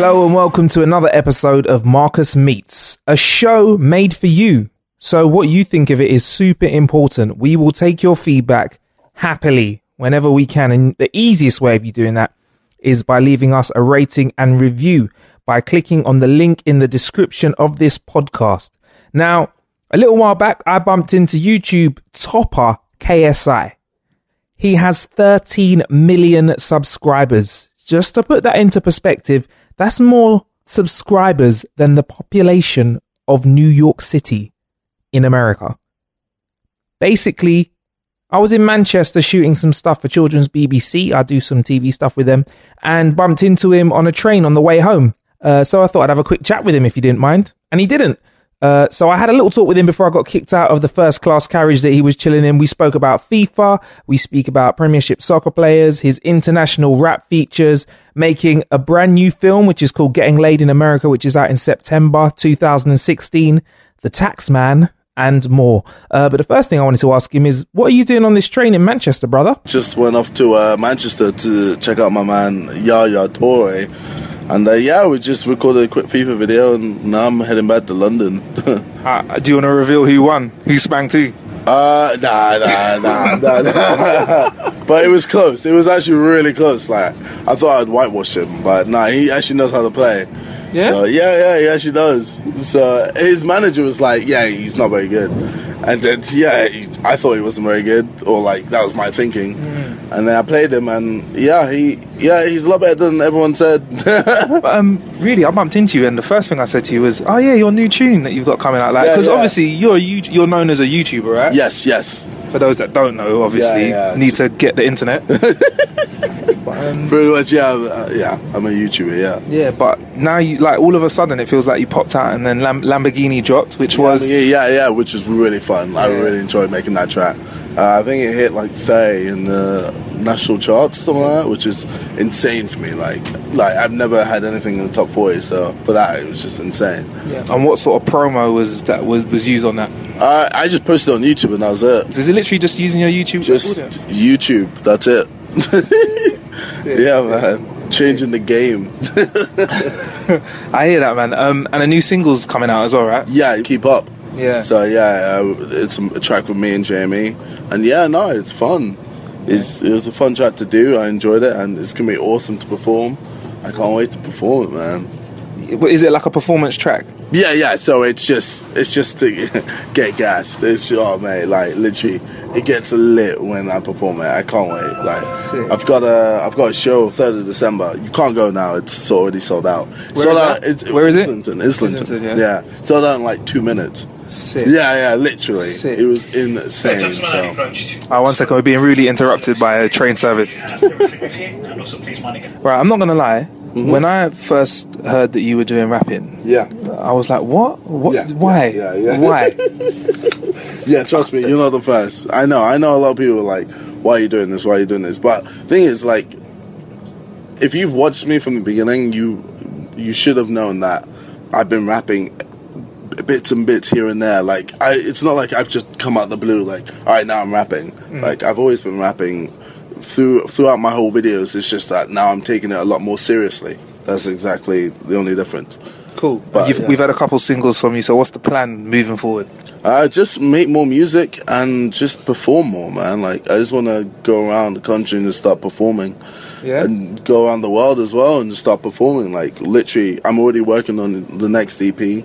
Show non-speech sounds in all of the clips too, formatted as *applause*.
Hello and welcome to another episode of Marcus Meets, a show made for you. So what you think of it is super important. We will take your feedback happily whenever we can. And the easiest way of you doing that is by leaving us a rating and review by clicking on the link in the description of this podcast. Now, a little while back, I bumped into YouTube topper KSI. He has 13 million subscribers. Just to put that into perspective, that's more subscribers than the population of New York City in America. Basically, I was in Manchester shooting some stuff for Children's BBC. I do some TV stuff with them and bumped into him on a train on the way home. Uh, so I thought I'd have a quick chat with him if he didn't mind. And he didn't. Uh, so I had a little talk with him before I got kicked out of the first class carriage that he was chilling in. We spoke about FIFA. We speak about Premiership soccer players, his international rap features, making a brand new film, which is called Getting Laid in America, which is out in September 2016, The Taxman, and more. Uh, but the first thing I wanted to ask him is, what are you doing on this train in Manchester, brother? Just went off to uh, Manchester to check out my man Yaya Toure. And uh, yeah, we just recorded a quick FIFA video, and now I'm heading back to London. Uh, *laughs* do you want to reveal who won? Who spanked who? Uh, nah, nah, nah, nah, nah. *laughs* but it was close. It was actually really close. Like I thought I'd whitewash him, but nah, he actually knows how to play. Yeah? So, yeah, yeah, he actually does. So his manager was like, "Yeah, he's not very good," and then yeah, he, I thought he wasn't very good, or like that was my thinking. And then I played him, and yeah, he yeah he's a lot better than everyone said. *laughs* But um, really, I bumped into you, and the first thing I said to you was, "Oh yeah, your new tune that you've got coming out." Like, because yeah. obviously you're a, you're known as a YouTuber, right? yes, yes, For those that don't know, obviously Yeah, yeah. need to get the internet. *laughs* but, um, pretty much. Yeah, uh, yeah. I'm a YouTuber. Yeah. yeah, but now you like all of a sudden it feels like you popped out, and then Lam- Lamborghini dropped, which was yeah, yeah, yeah, which is really fun. I really enjoyed making that track. Uh, I think it hit like 30 in the national charts or something like that, which is insane for me. Like, like I've never had anything in the top 40, so for that it was just insane. And what sort of promo was that was was used on that? Uh, I just posted on YouTube and that was it. Is it literally just using your YouTube Just audience? YouTube. That's it. *laughs* yeah, man. Changing the game. *laughs* *laughs* I hear that, man. Um, and a new single's coming out as well, right? yeah, keep up. Yeah. So yeah, uh, it's a track with me and Jamie, and yeah, no, it's fun. It's it was a fun track to do. I enjoyed it, and it's gonna be awesome to perform. I can't wait to perform it, man. Is it like a performance track? Yeah, yeah. So it's just it's just to *laughs* get gassed. It's oh man, like literally, it gets lit when I perform it. I can't wait. Like Sick. I've got a I've got a show third of December. You can't go now. It's already sold out. Where sold is out. It's, Where is it? Islington. Islington. Islington, yeah. yeah. Sold out in like two minutes. Sick. Yeah, yeah, literally. Sick. It was insane. So Uh, one second, we're being really interrupted by a train service. Right, I'm not gonna lie. Mm-hmm. When I first heard that you were doing rapping, yeah, I was like, "What? What? Yeah, Why? yeah, yeah, yeah. Why?" *laughs* yeah. Trust me, you're not the first. I know. I know a lot of people are like, "Why are you doing this? Why are you doing this?" But thing is, like, if you've watched me from the beginning, you you should have known that I've been rapping bits and bits here and there. Like, I, it's not like I've just come out the blue. Like, all right, now I'm rapping. Like, I've always been rapping through throughout my whole videos. It's just that now I'm taking it a lot more seriously. That's exactly the only difference. Cool. But, You've, yeah. We've had a couple singles from you. So what's the plan moving forward? Uh, just make more music and just perform more, man. Like I just want to go around the country and just start performing, Yeah. and go around the world as well and just start performing. Like literally, I'm already working on the next EP,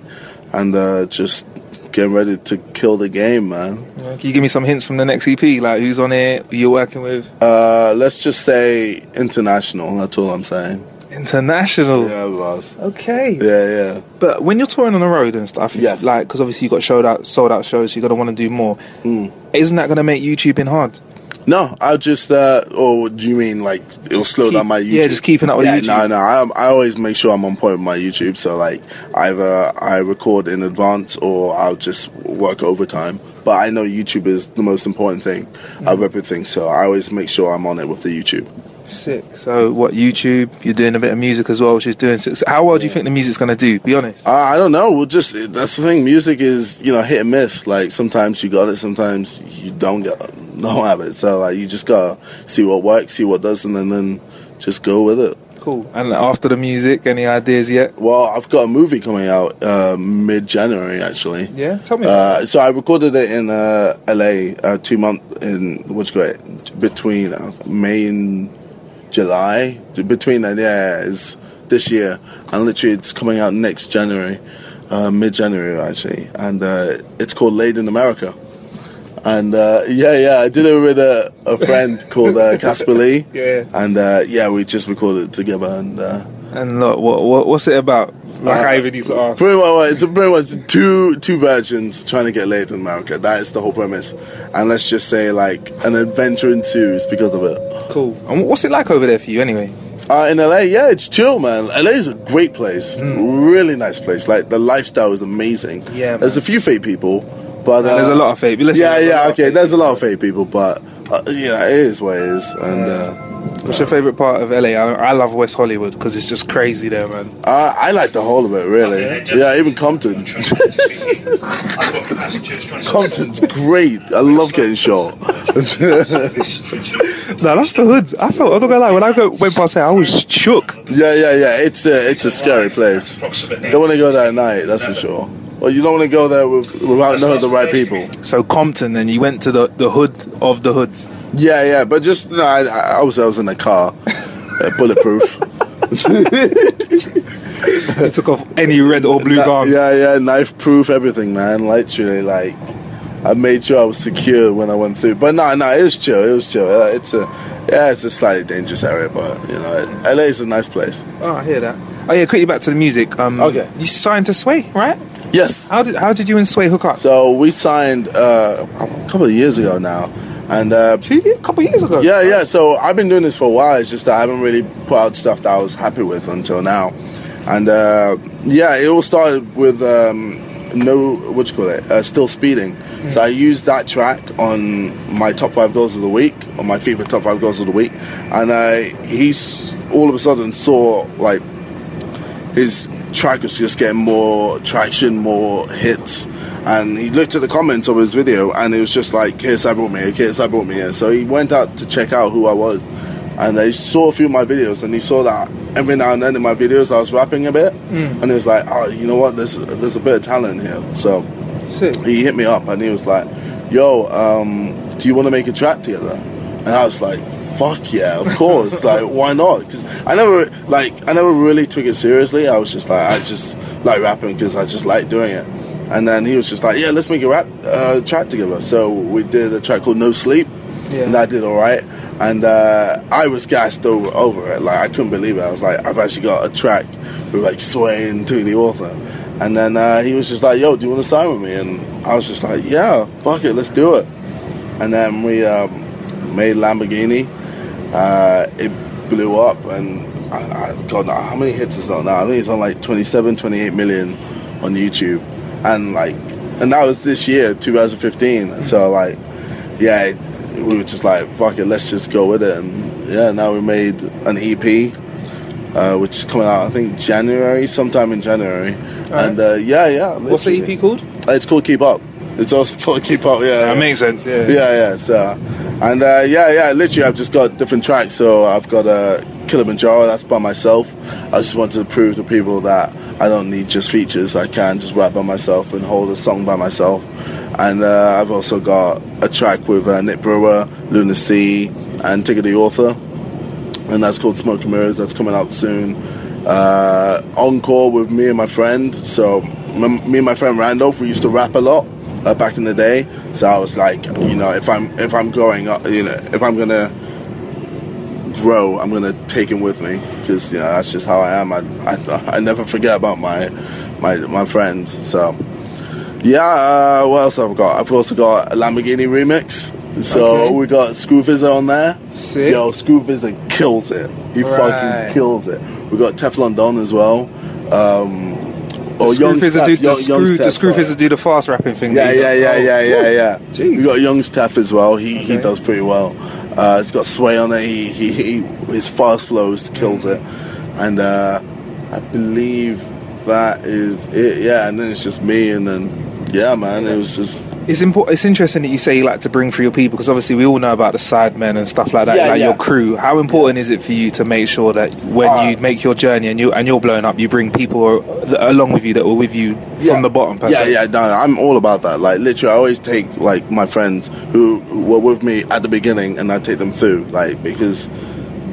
and uh, just getting ready to kill the game, man. Can you give me some hints from the next EP? Like who's on it? Who you're working with? Uh, let's just say international. That's all I'm saying. International. Yeah, boss. Okay. Yeah, yeah. But when you're touring on the road and stuff, Yes. like because obviously you got showed out, sold out shows, you're gonna want to do more. Hmm. Isn't that gonna make YouTubing hard? No, I'll just. Uh, or do you mean like it'll slow Keep- down my YouTube? yeah, just keeping up with yeah, YouTube. No, no. I, I always make sure I'm on point with my YouTube. So like, either I record in advance or I'll just work overtime. But I know YouTube is the most important thing Mm. of everything. So I always make sure I'm on it with the YouTube. Sick. So what? YouTube? You're doing a bit of music as well, which is doing. So how well do you think the music's gonna do? Be honest. Uh, I don't know. We'll just that's the thing. Music is you know hit and miss. Like sometimes you got it, sometimes you don't get *laughs* don't have it. So like you just gotta see what works, see what doesn't, and then just go with it. Cool. And after the music, any ideas yet? Well, I've got a movie coming out uh, mid January actually. Yeah. Tell me. Uh, so I recorded it in uh, LA uh, two months in what's great between uh, May and July. Between that, yeah, is this year, and literally it's coming out next January, uh, mid January actually, and uh, it's called Laid in America. And uh, yeah, yeah, I did it with a, a friend *laughs* called uh, Casper Lee. Yeah. And uh, yeah, we just recorded it together, and uh, and look, what, what what's it about? Like I even need to ask. Pretty much, it's pretty much two two virgins trying to get laid in America. That is the whole premise, and let's just say like an adventure ensues because of it. Cool. And what's it like over there for you anyway? Uh, in LA, yeah, it's chill, man. LA is a great place, really nice place. Like the lifestyle is amazing. Yeah, there's a few fake people, but uh, there's a lot of fake. Listen, Yeah, there's a lot yeah, okay. There's a lot of fake people, but uh, yeah, it is what it is. And uh, What's your favorite part of LA? I, I love West Hollywood because it's just crazy there, man. uh, I like the whole of it, really. Yeah, even Compton. *laughs* Compton's great. I love getting shot. *laughs* No, that's the hood. I felt. I'm not gonna lie. When I go, went past there, I was shook. Yeah, yeah, yeah. It's a it's a scary place. Don't want to go there at night. That's for sure. Well, you don't want to go there with, without knowing the right people. So Compton, and you went to the, the hood of the hoods. Yeah, yeah. But just no. I, I was I was in a car, uh, *laughs* bulletproof. You took off any red or blue garms. yeah, yeah. Knife proof, everything, man. Literally, like I made sure I was secure when I went through. But no, no, it was chill. It was chill. Uh, It's a yeah, it's a slightly dangerous area, but you know, LA is a nice place. Oh, I hear that. Oh yeah, quickly back to the music. Um, Okay. You signed to Sway, right? Yes. How did how did you and Sway hook up? So we signed uh, a couple of years ago now, and uh, Two a couple of years ago. Yeah, yeah. So I've been doing this for a while. It's just that I haven't really put out stuff that I was happy with until now. And uh, yeah, it all started with um, no what you call it, uh, still speeding. So I used that track on my top five goals of the week, on my FIFA top five goals of the week, and uh, he's all of a sudden saw like his track was just getting more traction, more hits. And he looked at the comments of his video and it was just like, KSI brought me here, KSI brought me here. So he went out to check out who I was. And he saw a few of my videos and he saw that every now and then in my videos I was rapping a bit. And he was like, oh, you know what, there's, there's a bit of talent here. So Sick. he hit me up and he was like, "Yo, um, do you want to make a track together?" And I was like, "Fuck yeah, of course! like, why not?" Because I never like I never really took it seriously. I was just like, I just like rapping because I just like doing it. And then he was just like, "Yeah, let's make a rap uh, track together." So we did a track called "No Sleep," Yeah. and that did all right. And uh, I was gassed over, over it. Like I couldn't believe it. I was like, I've actually got a track with like Sway and the author. And then uh, he was just like, "Yo, do you want to sign with me?" And I was just like, "Yeah, fuck it, let's do it." And then we um, made Lamborghini. Uh, it blew up, and I, I, God, how many hits is that now? I think it's on like 27, 28 million on YouTube, and like, and that was this year, 2015. So like, yeah, it, we were just like, "Fuck it, let's just go with it." And yeah, now we made an EP uh, which is coming out I think January, sometime in January. And uh, yeah, yeah. What's the. EP called? It's called Keep Up. It's also called Keep Up. Yeah, That yeah. makes sense. Yeah. yeah, yeah. So, and uh, yeah, yeah. Literally, I've just got different tracks. So I've got a uh, Kilimanjaro. That's by myself. I just wanted to prove to people that I don't need just features. I can just rap by myself and hold a song by myself. And uh, I've also got a track with uh, Nick Brewer, Lunar C, and Tigger the Author and that's called Smoke and Mirrors. That's coming out soon. Uh, Encore with me and my friend. So m- me and my friend Randolph, we used to rap a lot uh, back in the day. So I was like, you know, if I'm if I'm growing up, you know, if I'm gonna grow, I'm gonna take him with me because you know that's just how I am. I, I, I never forget about my my my friends. So yeah, uh, what else I've got? I've also got a Lamborghini remix. So Okay. we got Scrufizzer on there. Sick. Yo, Scrufizzer kills it. He Right. fucking kills it. We got Teflon Don as well. Um, or Screw Young Steph- do, the Young- screw, Young the Screw do the fast rapping thing. Yeah, yeah, yeah, oh, yeah, yeah, yeah. Jeez. We got Young Steph as well. He he does pretty well. Uh, it's got Sway on it. He, he, he his fast flows kills it, and uh, I believe that is it. Yeah, and then it's just me, and then yeah, man, it was just It's important. It's interesting that you say you like to bring through your people because obviously we all know about the sidemen and stuff like that, Yeah, like yeah. your crew. How important is it for you to make sure that when Uh, you make your journey and you and you're blowing up, you bring people along with you that were with you Yeah. from the bottom? Per Yeah, se? yeah, no, I'm all about that. Like literally, I always take like my friends who, who were with me at the beginning, and I take them through, like because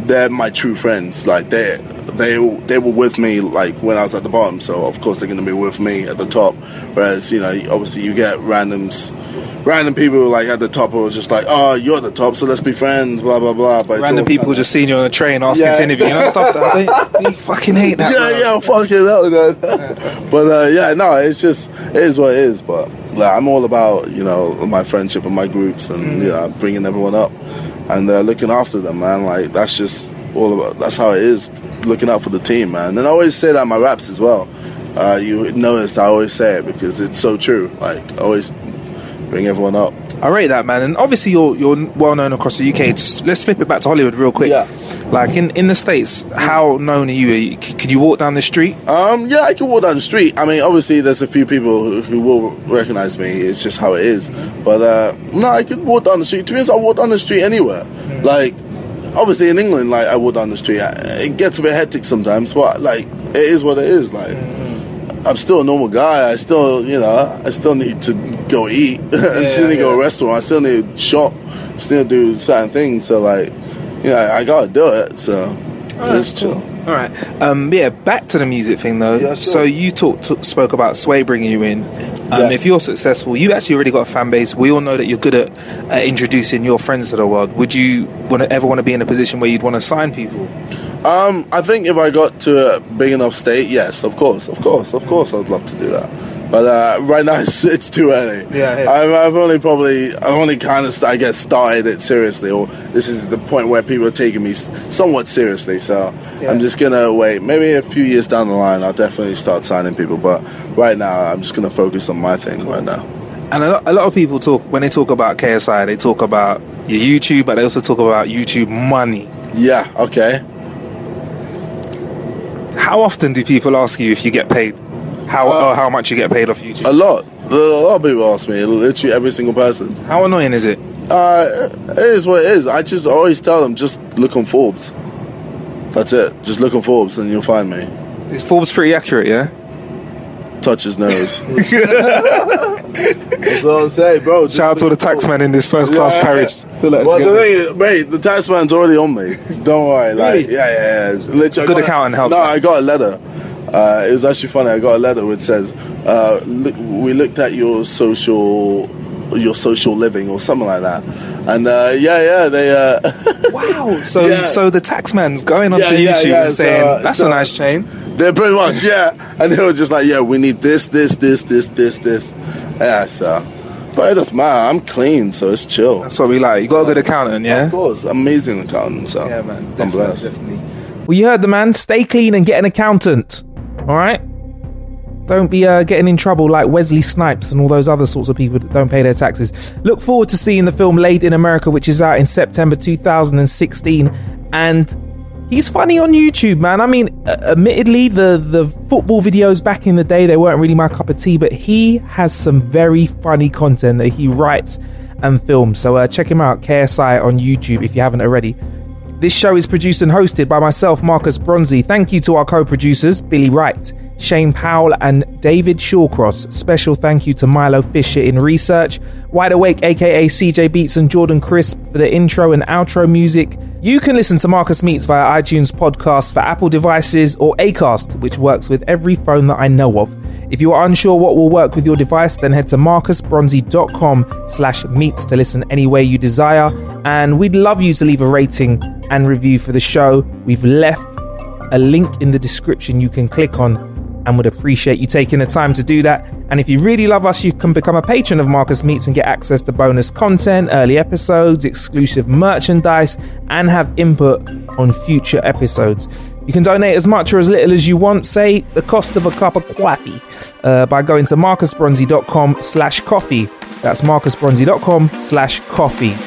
they're my true friends. Like they they they were with me like when I was at the bottom, so of course they're gonna be with me at the top. Whereas you know, obviously you get randoms. Random people like at the top who are just like, oh, you're at the top, so let's be friends, blah blah blah. But Random people kinda- just seeing you on a train asking Yeah. to interview, you know, stuff that they, they *laughs* fucking hate that. yeah, man. yeah, fucking hell, man. *laughs* but uh, yeah, no, it's just it is what it is. But like, I'm all about you know my friendship and my groups and Mm. you know bringing everyone up and uh, looking after them, man. Like that's just all about. That's how it is. Looking out for the team, man. And I always say that in my raps as well. Uh, you notice I always say it because it's so true. Like I always bring everyone up. I rate that, man. And obviously, you're you're well known across the UK. Just, let's flip it back to Hollywood real quick. Yeah. Like in, in the states, how known are you? Are you- c- Could you walk down the street? Um, yeah, I can walk down the street. I mean, obviously, there's a few people who, who will recognize me. It's just how it is. But uh, no, I could walk down the street. To be honest, I walk down the street anywhere. Like, obviously, in England, like I walk down the street. I- It gets a bit hectic sometimes, but like, it is what it is. Like, I'm still a normal guy. I still, you know, I still need to go eat. I still need to go to a restaurant. I still need to shop. Still do certain things. So like, you know, I gotta do it. So it's chill. All right. Um, yeah. Back to the music thing though. Yeah, sure. So you talked t- spoke about Sway bringing you in. Um, Yes. If you're successful, you've actually already got a fan base. We all know that you're good at uh, introducing your friends to the world. Would you want to ever want to be in a position where you'd want to sign people? Um, I think if I got to a big enough state, yes, of course, of course, of course, I'd love to do that. But uh, right now, *laughs* it's, it's too early. Yeah, yeah. I've, I've only probably, I've only kind of, I guess, started it seriously, or this is the point where people are taking me somewhat seriously. So Yeah. I'm just gonna wait. Maybe a few years down the line, I'll definitely start signing people. But right now, I'm just gonna focus on my thing right now. And a lot, a lot of people talk when they talk about KSI, they talk about your YouTube, but they also talk about YouTube money. Yeah. Okay. How often do people ask you if you get paid? How or how much you get paid off YouTube? A lot. A lot of people ask me. Literally every single person. How annoying is it? Uh, it is what it is. I just always tell them just look on Forbes. That's it. Just look on Forbes and you'll find me. Is Forbes pretty accurate? Yeah. Touch his nose. *laughs* That's what I'm saying, bro. Just Shout out to the taxman in this first class Yeah. carriage. *laughs* Like Well, the thing is, mate, the tax man's already on me. Don't worry. Like, Really? yeah, yeah, yeah. Literally, Good accountant helps No, that. I got a letter. Uh, it was actually funny. I got a letter which says, uh, look, "We looked at your social, your social living, or something like that." And uh, yeah, yeah, they. Uh, *laughs* Wow. So Yeah. so the taxman's going onto Yeah, YouTube yeah, and saying uh, that's so- a nice chain. They're pretty much, *laughs* yeah. And they were just like, yeah, we need this, this, this, this, this, this. Yeah, so. But it doesn't matter. I'm clean, so it's chill. That's what we like. You got a good accountant, yeah. Of course. Amazing accountant, so. Yeah, man. I'm blessed. definitely. Well, you heard the man. Stay clean and get an accountant. All right. Don't be uh, getting in trouble like Wesley Snipes and all those other sorts of people that don't pay their taxes. Look forward to seeing the film Laid in America, which is out in September 2016. And he's funny on YouTube, man. I mean, admittedly, the, the football videos back in the day, they weren't really my cup of tea, but he has some very funny content that he writes and films. So uh, check him out, KSI, on YouTube if you haven't already. This show is produced and hosted by myself, Marcus Bronzy. Thank you to our co producers, Billy Wright, Shane Powell, and David Shawcross. Special thank you to Milo Fisher in research, Wide Awake, aka CJ Beats, and Jordan Crisp for the intro and outro music. You can listen to Marcus Meets via iTunes podcast for Apple devices or Acast, which works with every phone that I know of. If you are unsure what will work with your device, then head to marcusbronzy.com slash meets to listen any way you desire. And we'd love you to leave a rating and review for the show. We've left a link in the description you can click on and would appreciate you taking the time to do that. And if you really love us, you can become a patron of Marcus Meets and get access to bonus content, early episodes, exclusive merchandise, and have input on future episodes. You can donate as much or as little as you want, say the cost of a cup of coffee, uh, by going to marcusbronzy.com slash coffee. That's marcusbronzy.com slash coffee.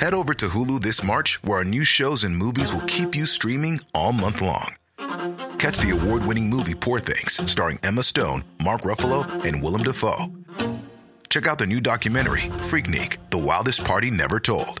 Head over to Hulu this March, where our new shows and movies will keep you streaming all month long. Catch the award winning movie Poor Things, starring Emma Stone, Mark Ruffalo, and Willem Dafoe. Check out the new documentary, Freaknik The Wildest Party Never Told,